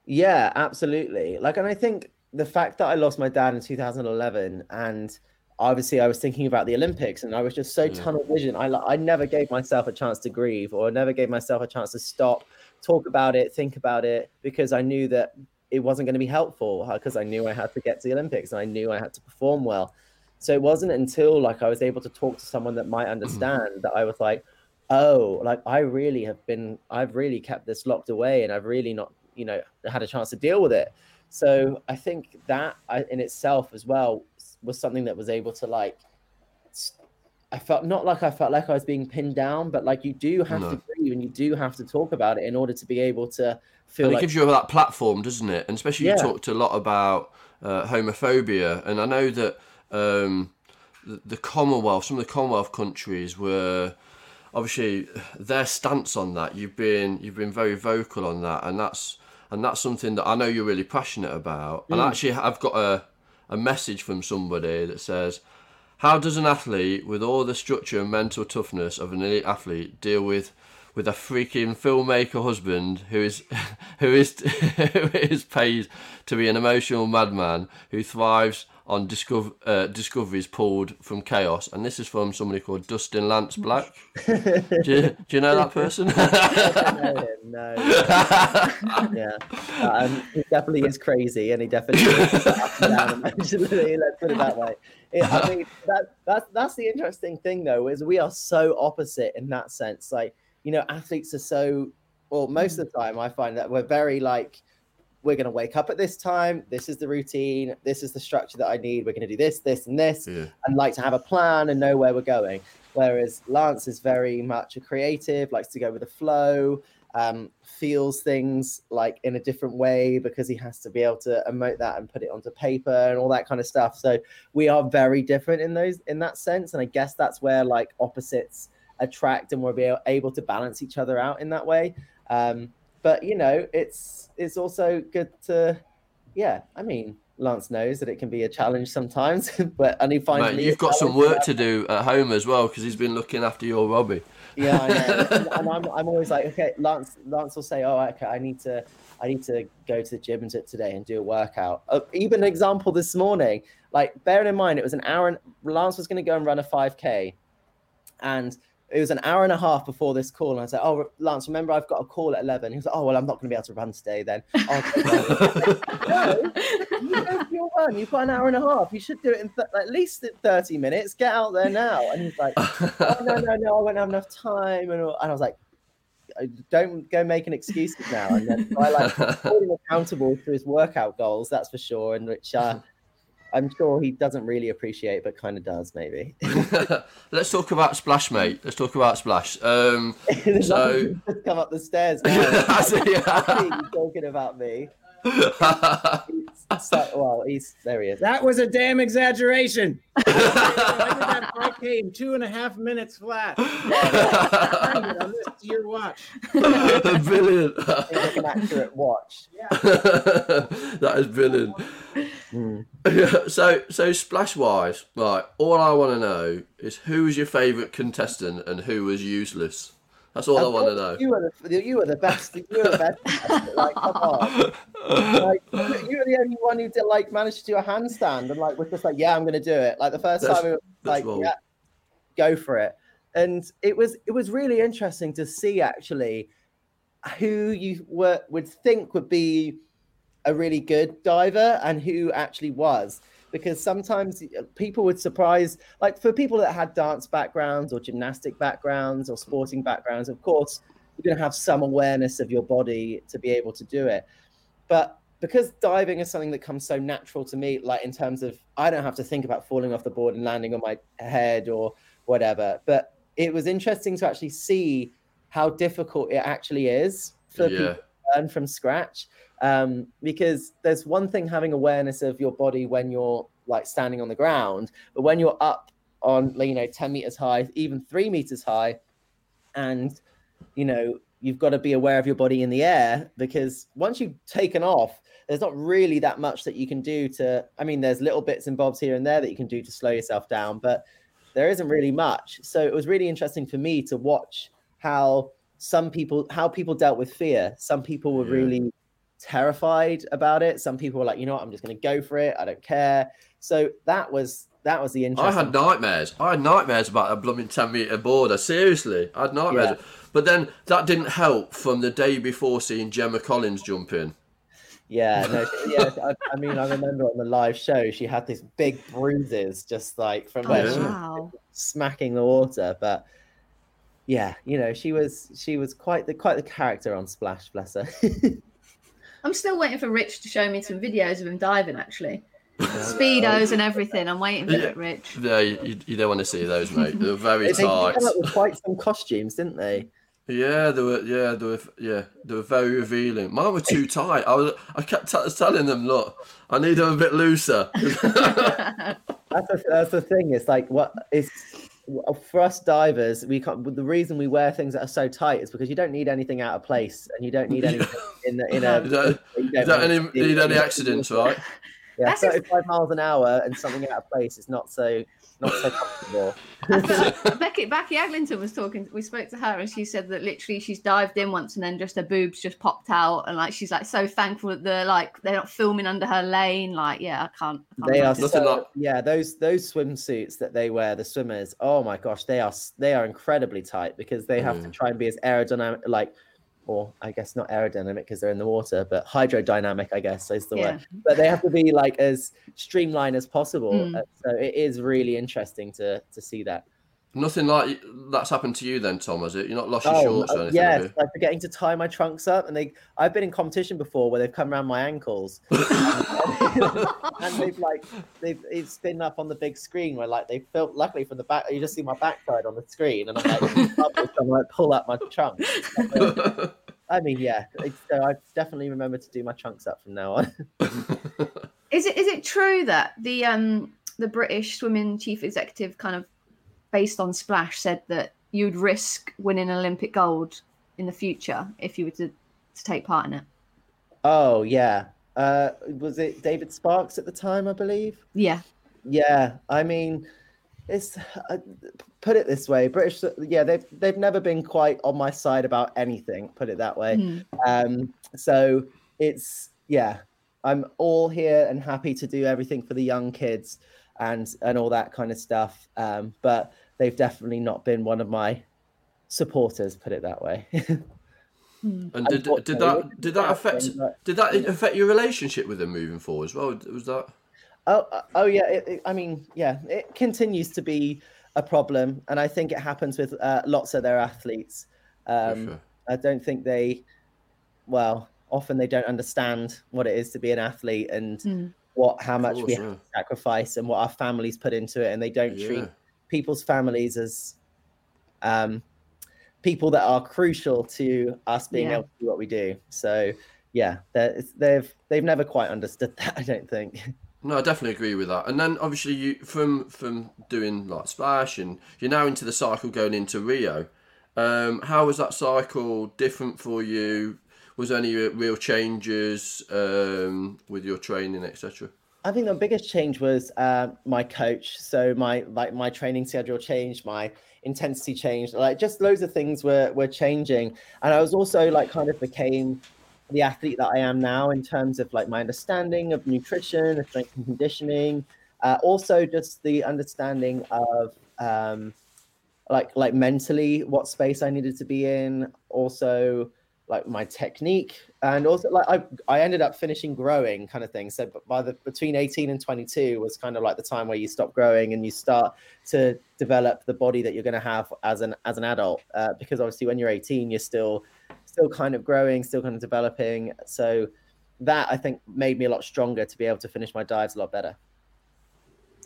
Yeah, absolutely. Like, and I think the fact that I lost my dad in 2011, and obviously I was thinking about the Olympics, and I was just so Yeah. tunnel vision. I I never gave myself a chance to grieve, or never gave myself a chance to stop, talk about it, think about it, because I knew that it wasn't going to be helpful. Uh, because I knew I had to get to the Olympics, and I knew I had to perform well. So it wasn't until like I was able to talk to someone that might mm-hmm. understand that I was like, oh, like I really have been, I've really kept this locked away, and I've really not, you know, had a chance to deal with it. So I think that in itself as well was something that was able to like. I felt not like I felt like I was being pinned down, but like you do have to No. grieve and you do have to talk about it in order to be able to feel and it like gives you that platform, doesn't it? And especially Yeah. you talked a lot about uh, homophobia, and I know that um, the, the Commonwealth, some of the Commonwealth countries were obviously their stance on that. You've been you've been very vocal on that, and that's and that's something that I know you're really passionate about. And mm. actually, I've got a a message from somebody that says. How does an athlete with all the structure and mental toughness of an elite athlete deal with with a freaking filmmaker husband who is *laughs* who is *laughs* who is paid to be an emotional madman who thrives on discover, uh, discoveries pulled from chaos? And this is from somebody called Dustin Lance Black. *laughs* do, you, do you know that person? *laughs* know him, no. *laughs* yeah, um, he definitely is crazy, and he definitely is up and down emotionally. Let's put it that way. It, I mean, that that's that's the interesting thing, though, is we are so opposite in that sense. Like, you know, athletes are so, well, most of the time, I find that we're very like, we're going to wake up at this time. This is the routine. This is the structure that I need. We're going to do this, this, and this, Yeah. and like to have a plan and know where we're going. Whereas Lance is very much a creative, likes to go with the flow, um, feels things like in a different way because he has to be able to emote that and put it onto paper and all that kind of stuff. So we are very different in those in that sense, and I guess that's where like opposites attract and we'll be able to balance each other out in that way. Um, but you know, it's it's also good to, yeah. I mean, Lance knows that it can be a challenge sometimes, *laughs* but and he finds Mate, you've got some work to do at home as well because he's been looking after your Robbie. yeah, I know. *laughs* and, and I'm, I'm always like, okay, Lance, Lance will say, oh, okay, I need to, I need to go to the gym and today and do a workout. Uh, even an example this morning, like bearing in mind, it was an hour. And, Lance was going to go and run a 5k, and it was an hour and a half before this call. And I said, oh, Lance, remember I've got a call at 11. He was like, oh, well, I'm not going to be able to run today then. *laughs* I'll go no, you go for your run. You've got an hour and a half. You should do it in th- at least in 30 minutes. Get out there now. And he's like, oh, no, no, no, I won't have enough time. And, and I was like, don't go making excuses now. And then so I like *laughs* holding accountable to his workout goals, that's for sure. And which uh, I'm sure he doesn't really appreciate, but kind of does maybe. *laughs* *laughs* Let's talk about Splash, mate. Let's talk about Splash. Um, *laughs* So- Just come up the stairs. Now. I see, yeah. He's talking about me. He's so, well, he's there. He is. That was a damn exaggeration. I did that 5K two and a half minutes flat. on this your watch. brilliant. He's like an accurate watch. that is brilliant. Mm. *laughs* so, so splash wise, right? All I want to know is who was your favourite contestant and who was useless. That's all I want to know. You were the you were the best. You were the best. *laughs* like, come on. Like, you were the only one who did like managed to do a handstand and like was just like, yeah, I'm gonna do it. Like the first That's- time, it was that's like, bold. yeah, go for it. And it was it was really interesting to see actually who you were would think would be a really good diver and who actually was because sometimes people would surprise like for people that had dance backgrounds or gymnastic backgrounds or sporting backgrounds of course you're going to have some awareness of your body to be able to do it but because diving is something that comes so natural to me like in terms of i don't have to think about falling off the board and landing on my head or whatever but it was interesting to actually see how difficult it actually is for people Yeah. to learn from scratch um, because there's one thing having awareness of your body when you're like standing on the ground but when you're up on you know 10 meters high even three meters high and you know you've got to be aware of your body in the air because once you've taken off there's not really that much that you can do to i mean there's little bits and bobs here and there that you can do to slow yourself down but there isn't really much. So it was really interesting for me to watch how some people how people dealt with fear some people were Yeah. really terrified about it some people were like you know what i'm just going to go for it i don't care so that was that was the interesting. I had nightmares. I had nightmares about a blooming 10 metre border. Seriously. I had nightmares. Yeah. But then that didn't help from the day before seeing Gemma Collins jump in. Yeah, *laughs* no, she- yeah. I, I mean, I remember on the live show, she had these big bruises, just like from oh, where Yeah. she was smacking the water. But yeah, you know, she was she was quite the quite the character on Splash, bless her. *laughs* I'm still waiting for Rich to show me some videos of him diving, actually. *laughs* Speedos and everything. I'm waiting for Yeah. it, Rich. Yeah, you, you don't want to see those, mate. They're very they, *laughs* they came tight. up with quite some costumes, didn't they? Yeah, they were. Yeah, they were. Yeah, they were very revealing. Mine were too tight. I was. I kept t- telling them, look, I need them a bit looser. that's the, that's the thing. It's like what is for us divers. We can't. The reason we wear things that are so tight is because you don't need anything out of place, and you don't need anything in in *laughs* a. You don't, you you don't don't any, need any accidents, right? Yeah, That's ex- 35 miles an hour and something out of place is not so not so comfortable. *laughs* *laughs* Becky Becky Adlington was talking. We spoke to her, and she said that literally she's dived in once, and then just her boobs just popped out, and like she's like so thankful that they're like they're not filming under her lane. Like, yeah, I can't. I can't They are imagine. Nothing so, like- yeah those those swimsuits that they wear the swimmers oh my gosh they are they are incredibly tight because they have to Mm. try and be as aerodynamic like or I guess not aerodynamic because they're in the water but hydrodynamic I guess is the Yeah. word but they have to be like as streamlined as possible Mm. So it is really interesting to to see that Nothing like that's happened to you then, Tom, has it? You're not lost your Oh, shorts or uh, anything, have yes, you? like forgetting to tie my trunks up, and they. I've been in competition before where they've come around my ankles, *laughs* *laughs* and they've like they've it's been up on the big screen where like they felt. Luckily from the back, you just see my backside on the screen, and I'm like, *laughs* I'm like pull up my trunks. I mean, yeah. So I definitely remember to do my chunks up from now on. *laughs* *laughs* Is it is it true that the um the British swimming chief executive kind of based on Splash said that you'd risk winning Olympic gold in the future if you were to, to take part in it? Oh yeah. Uh, was it David Sparkes at the time? I believe. Yeah. Yeah, I mean, it's uh, put it this way, British. Yeah, they've they've never been quite on my side about anything. Put it that way. Mm. Um, so it's yeah, I'm all here and happy to do everything for the young kids and and all that kind of stuff. Um, but they've definitely not been one of my supporters. Put it that way. *laughs* Mm. And did, did that did that affect did that affect your relationship with them moving forward as well? Was that Oh, uh, oh yeah. It, it, I mean, yeah, it continues to be a problem, and I think it happens with uh, lots of their athletes. Um, sure? I don't think they, well, often they don't understand what it is to be an athlete and Mm. what how much we course, have to sacrifice and what our families put into it, and they don't treat people's families as um, people that are crucial to us being Yeah. able to do what we do. So yeah, they've they've never quite understood *laughs* that. I don't think. No, I definitely agree with that. And then obviously you from from doing like splash and you're now into the cycle going into Rio. Um, how was that cycle different for you? Was there any real changes um, with your training, etc.? I think the biggest change was uh, my coach. So my like my training schedule changed, my intensity changed. Like just loads of things were were changing, and I was also like kind of became the athlete that I am now in terms of like my understanding of nutrition, of strength and conditioning. Uh, also, just the understanding of um, like like mentally what space I needed to be in. Also, like my technique and also like I, I ended up finishing growing kind of thing so by the between 18 and 22 was kind of like the time where you stop growing and you start to develop the body that you're going to have as an as an adult uh, because obviously when you're 18 you're still still kind of growing still kind of developing so that i think made me a lot stronger to be able to finish my dives a lot better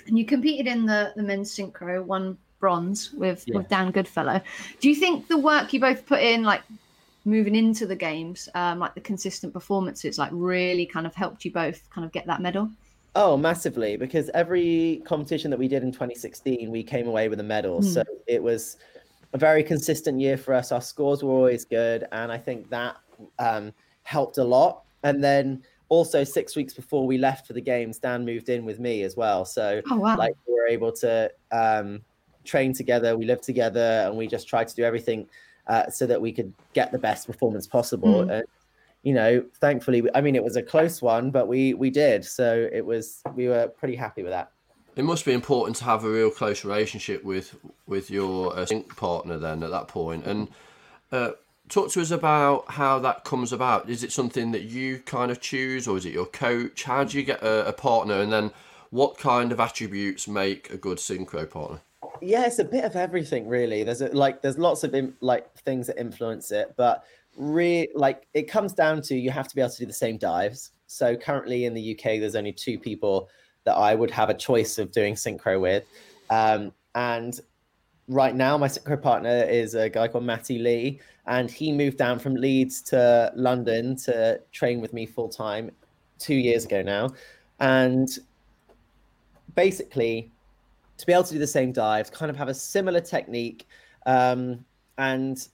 And you competed in the, the men's synchro, won bronze with, Yeah. with Dan Goodfellow. Do you think the work you both put in, like moving into the games, um, like the consistent performances, like really kind of helped you both kind of get that medal? Oh, massively! Because every competition that we did in 2016, we came away with a medal. Hmm. So it was a very consistent year for us. Our scores were always good, and I think that um, helped a lot. And then also six weeks before we left for the games, Dan moved in with me as well. So Oh, wow. like we were able to um, train together, we lived together, and we just tried to do everything uh, so that we could get the best performance possible. Mm. And you know, thankfully, I mean, it was a close one, but we we did. So it was we were pretty happy with that. It must be important to have a real close relationship with with your uh, sync partner then at that point. And uh, talk to us about how that comes about. Is it something that you kind of choose, or is it your coach? How do you get a, a partner, and then what kind of attributes make a good synchro partner? Yeah, it's a bit of everything, really. There's a, like there's lots of like things that influence it, but re like it comes down to you have to be able to do the same dives. So currently in the UK, there's only two people that I would have a choice of doing synchro with, um, and right now my synchro partner is a guy called Matty Lee, and he moved down from Leeds to London to train with me full time two years ago now, and basically to be able to do the same dives, kind of have a similar technique, um, and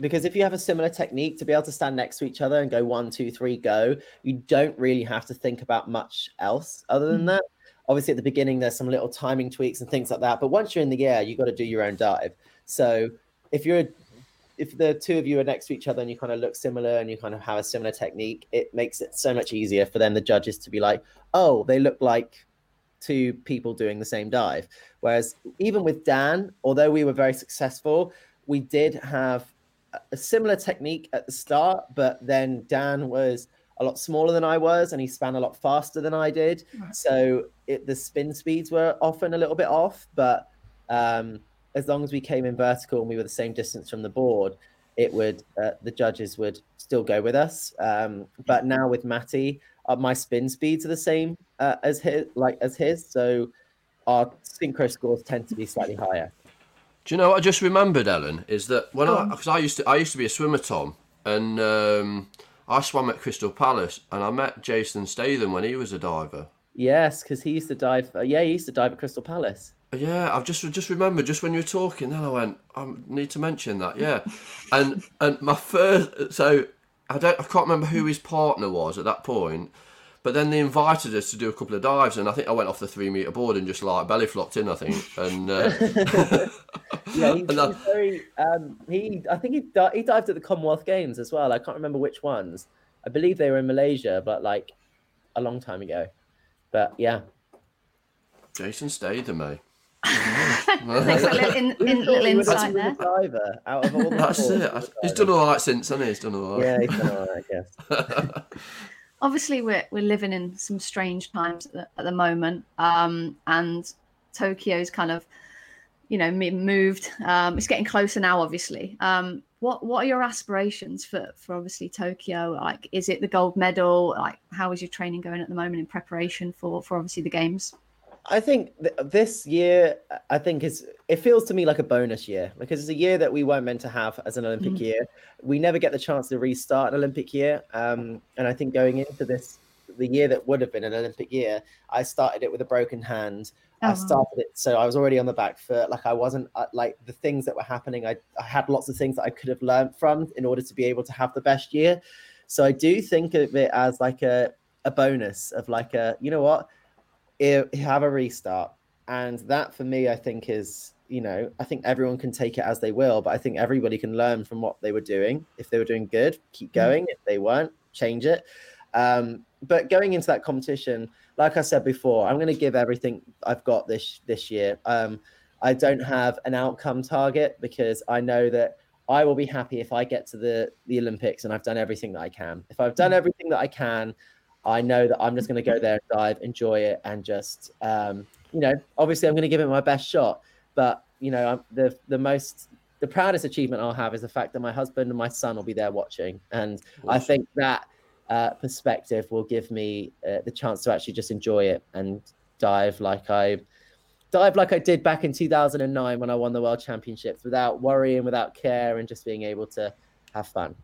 because if you have a similar technique to be able to stand next to each other and go one, two, three, go, you don't really have to think about much else other than Mm. that. Obviously, at the beginning, there's some little timing tweaks and things like that. But once you're in the air, you've got to do your own dive. So if you're if the two of you are next to each other and you kind of look similar and you kind of have a similar technique, it makes it so much easier for then the judges to be like, oh, they look like two people doing the same dive. Whereas even with Dan, although we were very successful, we did have a- a similar technique at the start, but then Dan was a lot smaller than I was and he span a lot faster than I did. Right. So it, the spin speeds were often a little bit off, but um, as long as we came in vertical and we were the same distance from the board, it would uh, the judges would still go with us. Um, but now with Matty, uh, my spin speeds are the same uh, as his, like as his, so our synchro scores tend to be slightly higher. Do you know what I just remembered, Ellen? Is that when Go I because I used to I used to be a swimmer, Tom, and um, I swam at Crystal Palace, and I met Jason Statham when he was a diver. Yes, because he used to dive. Uh, yeah, he used to dive at Crystal Palace. Yeah, I've just just remembered just when you were talking, then I went, I need to mention that. Yeah, *laughs* and and my first, so I don't, I can't remember who his partner was at that point, but then they invited us to do a couple of dives, and I think I went off the three meter board and just like belly flopped in, I think, and uh, *laughs* Yeah, he's, *laughs* And he's very. Um, he, I think he di- he dived at the Commonwealth Games as well. I can't remember which ones. I believe they were in Malaysia, but like a long time ago. But yeah, Jason Statham, eh? Thanks for a little, in, Who in, little insight there. diver out of all the That's sports, it. a He's diver. done all right since, hasn't he? He's done all right. Yeah, he's done all right, I guess. *laughs* obviously we're we're living in some strange times at the, at the moment um and tokyo's kind of you know moved um it's getting closer now obviously. Um what what are your aspirations for for obviously tokyo? Like is it the gold medal? Like how is your training going at the moment in preparation for for obviously the games I think th- this year, I think is it feels to me like a bonus year because it's a year that we weren't meant to have as an Olympic Mhm. year. We never get the chance to restart an Olympic year, um, and I think going into this, the year that would have been an Olympic year, I started it with a broken hand. Oh, I started it, so I was already on the back foot. Like I wasn't uh, like the things that were happening. I, I had lots of things that I could have learned from in order to be able to have the best year. So I do think of it as like a a bonus of like a you know what have a restart. And that for me i think is you know i think everyone can take it as they will but i think everybody can learn from what they were doing. If they were doing good keep going. If they weren't change it. Um, but going into that competition like i said before i'm going to give everything i've got this this year. Um, i don't have an outcome target because i know that i will be happy if i get to the the olympics and i've done everything that i can. If i've done everything that i can I know that I'm just going to go there and dive, enjoy it, and just, um, you know, obviously I'm going to give it my best shot. But you know, I'm, the the most, the proudest achievement I'll have is the fact that my husband and my son will be there watching, and I think that uh, perspective will give me uh, the chance to actually just enjoy it and dive like I dive like I did back in 2009 when I won the World Championships, without worrying, without care, and just being able to have fun.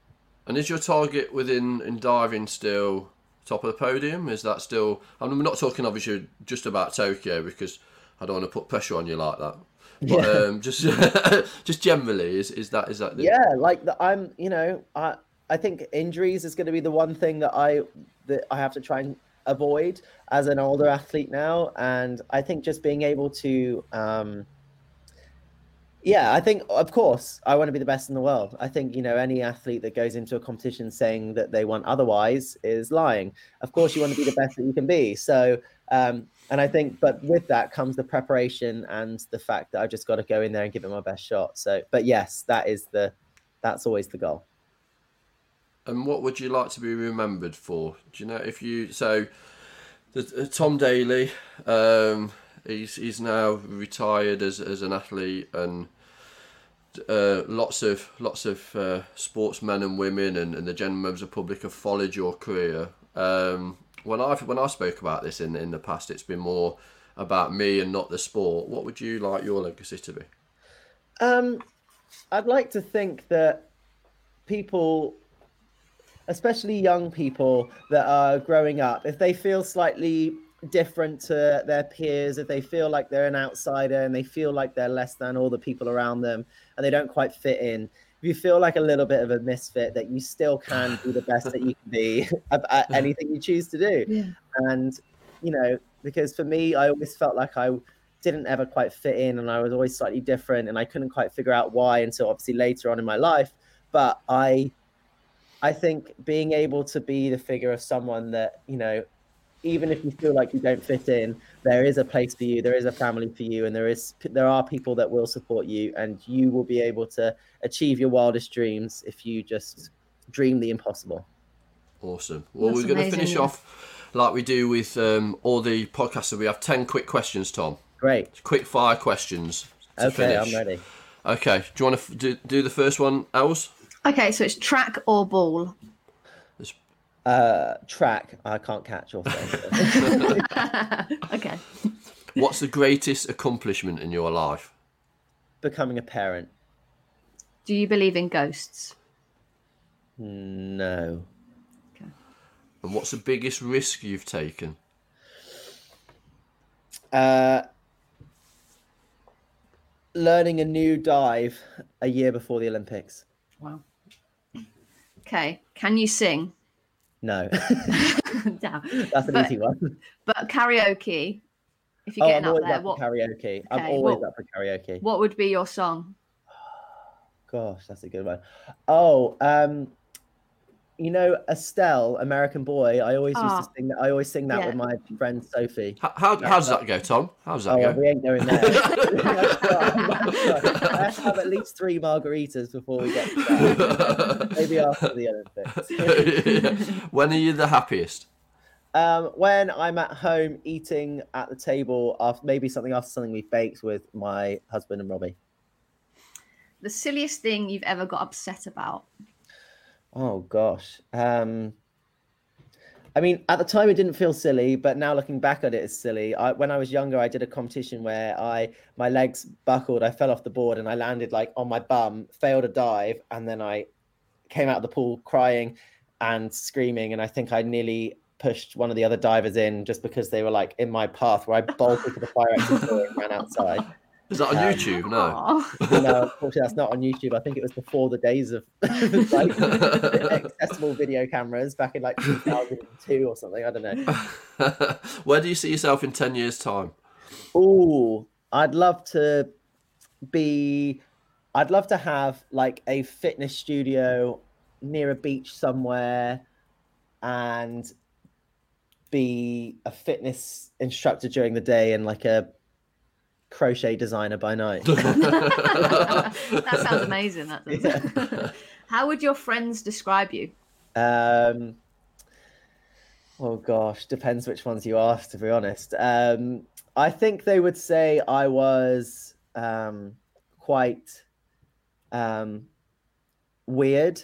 And is your target within in diving still top of the podium? Is that still? I'm not talking obviously just about Tokyo because I don't want to put pressure on you like that. But Yeah. um, just *laughs* just generally, is is that is that the, yeah like the, i'm you know i i think injuries is going to be the one thing that i that i have to try and avoid as an older athlete now and i think just being able to um yeah i think of course i want to be the best in the world i think you know any athlete that goes into a competition saying that they want otherwise is lying of course you want to be the best that you can be so um and i think but with that comes the preparation and the fact that i've just got to go in there and give it my best shot so but yes that is the that's always the goal And what would you like to be remembered for? Do you know if you so? The, uh, Tom Daley, um, he's he's now retired as as an athlete, and uh, lots of lots of uh, sportsmen and women and, and the general members of public have followed your career. Um, when I when I spoke about this in in the past, it's been more about me and not the sport. What would you like your legacy to be? Um, I'd like to think that people, especially young people that are growing up, if they feel slightly different to their peers, if they feel like they're an outsider and they feel like they're less than all the people around them and they don't quite fit in, if you feel like a little bit of a misfit, that you still can be the best that you can be *laughs* at, anything you choose to do. *laughs* Yeah. And, you know, because for me, I always felt like I didn't ever quite fit in and I was always slightly different and I couldn't quite figure out why until obviously later on in my life. But I, I think being able to be the figure of someone that, you know, even if you feel like you don't fit in, there is a place for you, there is a family for you, and there is there are people that will support you, and you will be able to achieve your wildest dreams if you just dream the impossible. Awesome. Well, That's we're going to finish yeah. off like we do with um, all the podcasts. So we have 10 quick questions, Tom. Great. Quick fire questions. To Okay, finish. I'm ready. Okay. Do you want to do, do the first one, Els? Okay, so it's track or ball. Uh, track. I can't catch or throw. *laughs* *laughs* okay. What's the greatest accomplishment in your life? Becoming a parent. Do you believe in ghosts? No. Okay. And what's the biggest risk you've taken? Uh, learning a new dive a year before the Olympics. Wow. Okay. Can you sing? No, *laughs* *laughs* no. that's an But- easy one. But karaoke, if you're Oh, getting I'm up there, what karaoke. I'm always what- up for karaoke. what would be your song? *sighs* Gosh, that's a good one. Oh, um, you know, Estelle, American Boy. I always used Ah. to sing that. I always sing that Yeah. with my friend Sophie. How, how, how does that go, Tom? How does that Oh, go? we ain't going there. *laughs* *laughs* I have to have at least three margaritas before we get to that. *laughs* Maybe after the Olympics. when are you the happiest? Um, when I'm at home eating at the table, after maybe something after something we've baked with my husband and Robbie. The silliest thing you've ever got upset about? Oh gosh. Um, I mean, at the time it didn't feel silly, but now looking back at it, it's silly. I, when I was younger, I did a competition where I my legs buckled, I fell off the board, and I landed like on my bum, failed a dive, and then I came out of the pool crying and screaming, and I think I nearly pushed one of the other divers in just because they were like in my path, where I bolted to the fire exit and ran outside. *laughs* Is that on Um, YouTube? No. *laughs* No, unfortunately, that's not on YouTube. I think it was before the days of *laughs* like accessible video cameras back in like 2002 or something. I don't know. *laughs* Where do you see yourself in 10 years' time? Oh, I'd love to be. I'd love to have like a fitness studio near a beach somewhere, and be a fitness instructor during the day and like a crochet designer by night. *laughs* that sounds amazing. That does. *laughs* How would your friends describe you? Um, oh gosh, depends which ones you ask. To be honest, um, I think they would say I was um, quite um, weird.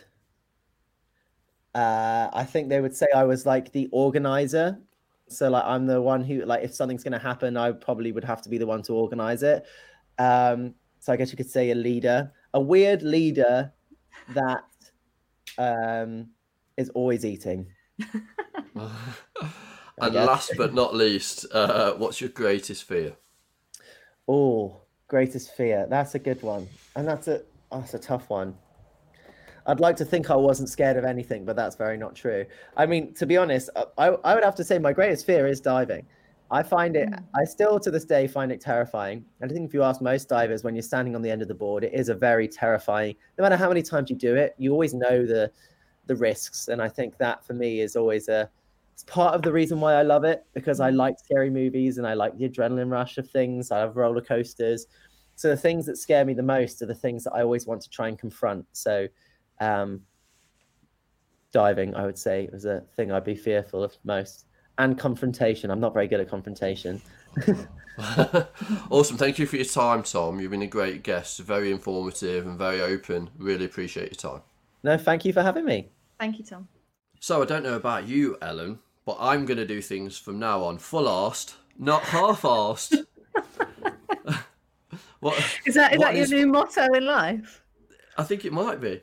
Uh, I think they would say I was like the organizer. So like I'm the one who like if something's gonna happen, I probably would have to be the one to organize it. Um, so I guess you could say a leader, a weird leader that um, is always eating. *laughs* and last but not least, uh, what's your greatest fear? Oh, greatest fear. That's a good one, and that's a that's a tough one. I'd like to think I wasn't scared of anything, but that's very not true. I mean, to be honest, uh, I, I would have to say my greatest fear is diving. I find it, mm. I still to this day find it terrifying. And I think if you ask most divers, when you're standing on the end of the board, it is a very terrifying. No matter how many times you do it, you always know the the risks, and I think that for me is always a it's part of the reason why I love it because I mm. like scary movies and I like the adrenaline rush of things. I love roller coasters. So the things that scare me the most are the things that I always want to try and confront. So um, diving, I would say, was a thing I'd be fearful of most. And confrontation. I'm not very good at confrontation. *laughs* awesome. Thank you for your time, Tom. You've been a great guest, very informative and very open. Really appreciate your time. No, thank you for having me. Thank you, Tom. So I don't know about you, Ellen, but I'm going to do things from now on full arsed, not half arsed. *laughs* *laughs* what? Is that is What that your is- new motto in life? I think it might be.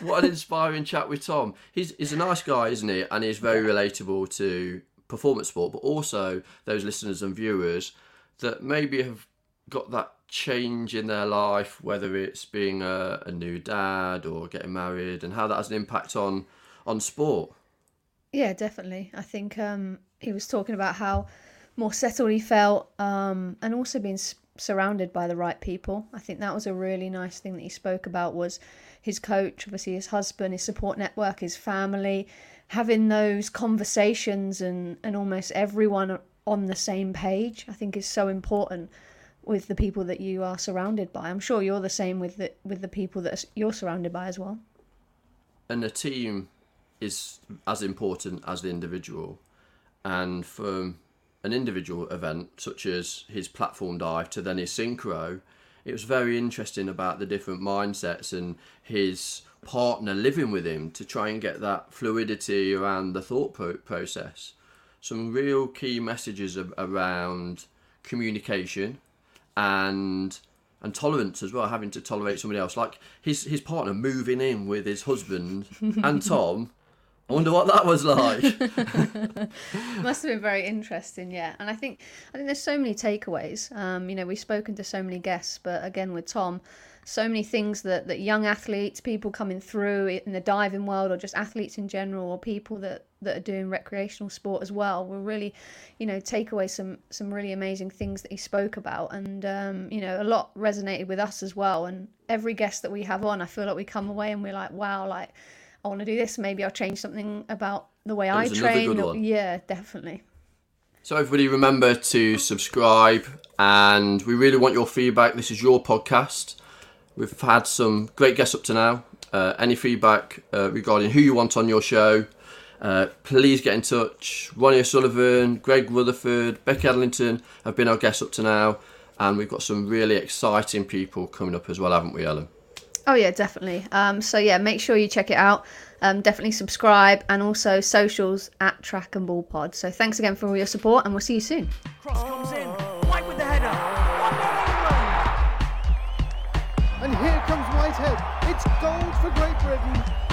What an inspiring chat with Tom. He's he's a nice guy, isn't he? And he's very relatable to performance sport, but also those listeners and viewers that maybe have got that change in their life, whether it's being a, a new dad or getting married, and how that has an impact on on sport. Yeah, definitely. I think um, he was talking about how more settled he felt, um, and also being surrounded by the right people. I think that was a really nice thing that he spoke about was his coach, obviously his husband, his support network, his family, having those conversations and and almost everyone on the same page. I think is so important with the people that you are surrounded by. I'm sure you're the same with the with the people that you're surrounded by as well. And the team is as important as the individual. And from an individual event such as his platform dive to then his synchro, it was very interesting about the different mindsets and his partner living with him to try and get that fluidity around the thought process. Some real key messages around communication and and tolerance as well, having to tolerate somebody else. Like his his partner moving in with his husband *laughs* and Tom. I wonder what that was like. *laughs* Must have been very interesting, yeah. And I think I think there's so many takeaways. Um, you know, we've spoken to so many guests, but again with Tom, so many things that, that young athletes, people coming through in the diving world, or just athletes in general, or people that, that are doing recreational sport as well, will really, you know, take away some some really amazing things that he spoke about, and um, you know, a lot resonated with us as well. And every guest that we have on, I feel like we come away and we're like, wow, like I want to do this. Maybe I'll change something about the way I train. Yeah, definitely. So everybody remember to subscribe and we really want your feedback. This is your podcast. We've had some great guests up to now. Uh, any feedback uh, regarding who you want on your show, uh, please get in touch. Ronnie O'Sullivan, Greg Rutherford, Becky Adlington have been our guests up to now. And we've got some really exciting people coming up as well, haven't we, Ellen? Oh yeah, definitely. Um, so yeah, make sure you check it out. Um, definitely subscribe and also socials at Track and Ball Pod. So thanks again for all your support, and we'll see you soon. Cross comes in. White with the header. One more on the run. And here comes Whitehead. It's gold for Great Britain.